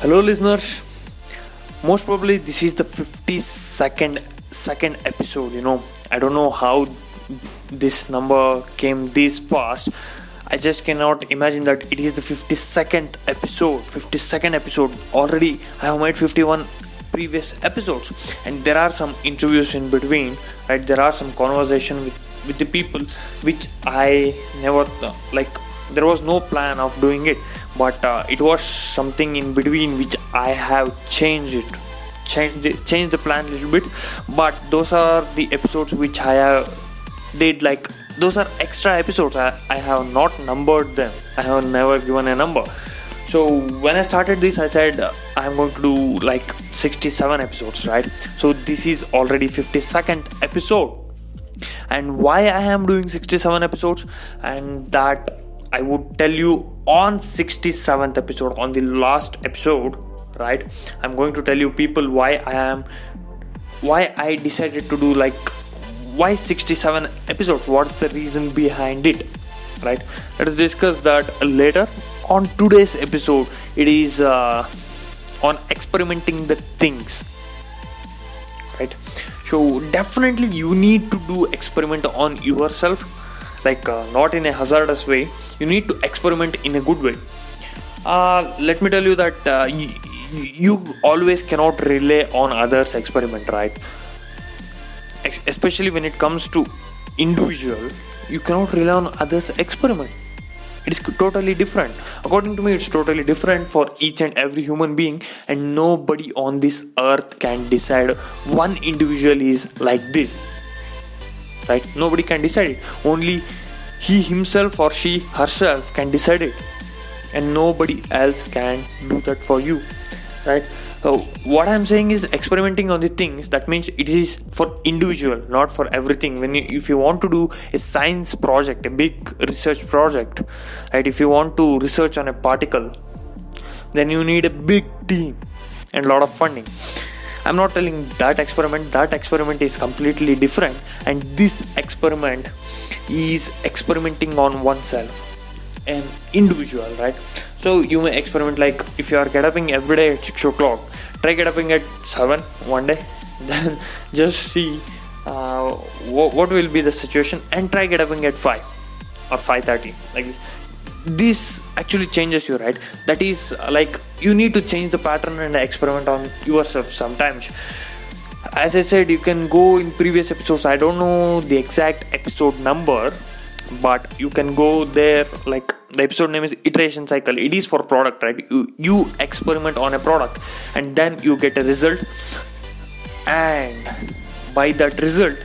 Hello, listeners. Most probably, this is the 52nd second episode. You know, I don't know how this number came this fast. I just cannot imagine that it is the 52nd episode. 52nd episode. Already, I have made 51 previous episodes, and there are some interviews in between. Right, there are some conversation with with the people which I never like. There was no plan of doing it but uh, it was something in between which I have changed it. Changed the, changed the plan a little bit. But those are the episodes which I have did like those are extra episodes. I, I have not numbered them. I have never given a number. So when I started this I said uh, I'm going to do like 67 episodes right? So this is already 52nd episode. And why I am doing 67 episodes? And that I would tell you on 67th episode on the last episode right i'm going to tell you people why i am why i decided to do like why 67 episodes? What's the reason behind it right? Let us discuss that later. On today's episode it is uh, on experimenting the things right? So definitely you need to do experiment on yourself like uh, not in a hazardous way. You need to experiment in a good way. Uh, let me tell you that uh, you, you always cannot rely on others experiment right? Especially when it comes to individual you cannot rely on others experiment. It is totally different. According to me it's totally different for each and every human being and nobody on this earth can decide one individual is like this right? Nobody can decide it. Only he himself or she herself can decide it. And nobody else can do that for you. Right? So what i'm saying is experimenting on the things that means it is for individual not for everything. When you, if you want to do a science project a big research project right? If you want to research on a particle then you need a big team and lot of funding i'm not telling that experiment. That experiment is completely different. And this experiment is experimenting on oneself an individual right? So you may experiment like if you are getting up every day at 6 o'clock try getting up at 7 one day then just see uh, what, what will be the situation and try getting up at 5 or 5.30 like this. This actually changes you right? That is uh, like you need to change the pattern and experiment on yourself sometimes as I said, you can go in previous episodes. I don't know the exact episode number, but you can go there. Like the episode name is iteration cycle. It is for product, right? You you experiment on a product, and then you get a result, and by that result,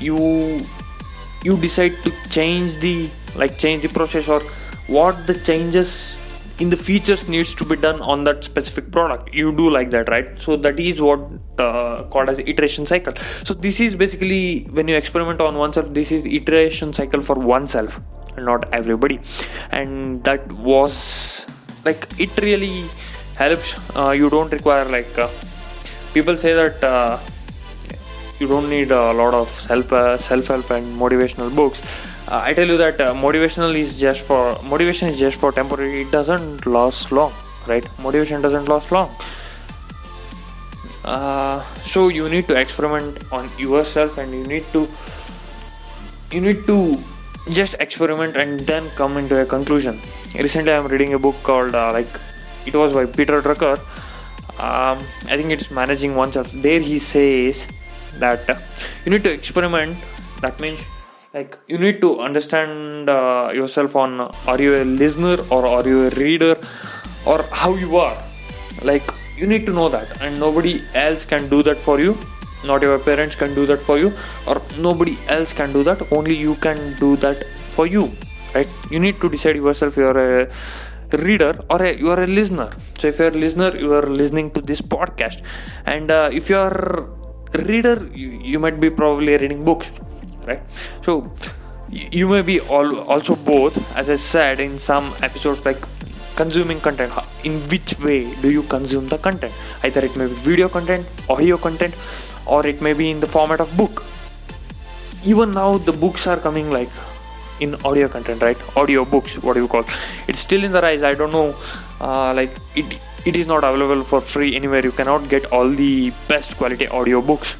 you you decide to change the like change the process or what the changes in the features needs to be done on that specific product. You do like that right? So that is what uh, called as iteration cycle. So this is basically when you experiment on oneself this is iteration cycle for oneself not everybody. And that was like it really helps uh, you don't require like uh, people say that uh, you don't need a lot of self uh, self help and motivational books uh, I tell you that uh, motivational is just for motivation is just for temporary. It doesn't last long, right? Motivation doesn't last long. Uh, so you need to experiment on yourself, and you need to you need to just experiment and then come into a conclusion. Recently, I'm reading a book called uh, like it was by Peter Drucker. Um, I think it's managing oneself. There he says that uh, you need to experiment. That means like you need to understand uh, yourself on are you a listener or are you a reader or how you are? Like you need to know that and nobody else can do that for you. Not your parents can do that for you or nobody else can do that. Only you can do that for you right? You need to decide yourself you are a reader or a, you are a listener. So if you are a listener you are listening to this podcast. And uh, if you are a reader you, you might be probably reading books right? So you may be all also both as i said in some episodes like consuming content. In which way do you consume the content? Either it may be video content audio content or it may be in the format of book. Even now the books are coming like in audio content right? Audio books what do you call. It's still in the rise. I don't know uh, like it it is not available for free anywhere. You cannot get all the best quality audio books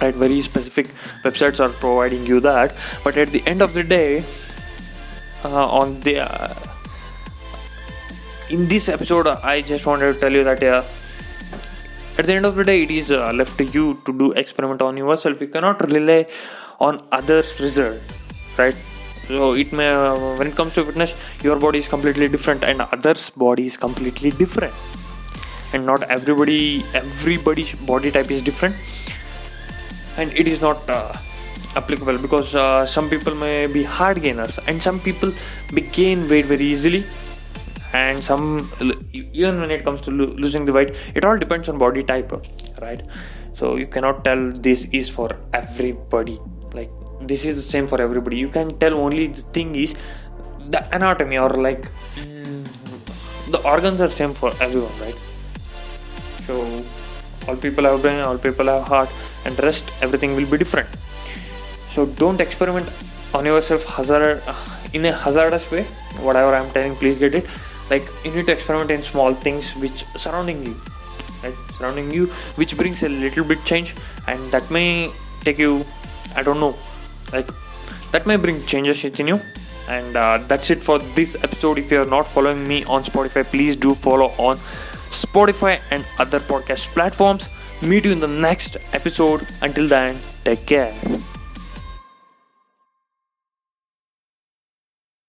right very specific websites are providing you that. But at the end of the day uh, on the uh, in this episode i just wanted to tell you that yeah at the end of the day it is uh, left to you to do experiment on yourself. You cannot rely on others result right? So it may uh, when it comes to fitness your body is completely different and others body is completely different. And not everybody everybody's body type is different and it is not uh, applicable because uh, some people may be hard gainers and some people gain weight very easily. And some even when it comes to lo- losing the weight it all depends on body type right? So you cannot tell this is for everybody. Like this is the same for everybody. You can tell only the thing is the anatomy or like mm, the organs are same for everyone right? So all people have brain all people have heart and rest everything will be different. So don't experiment on yourself hazard in a hazardous way whatever i'm telling please get it. Like you need to experiment in small things which surrounding you right? Surrounding you which brings a little bit change and that may take you i don't know like that may bring changes within you. And uh, that's it for this episode. If you're not following me on spotify please do follow on spotify and other podcast platforms meet you in the next episode. Until then take care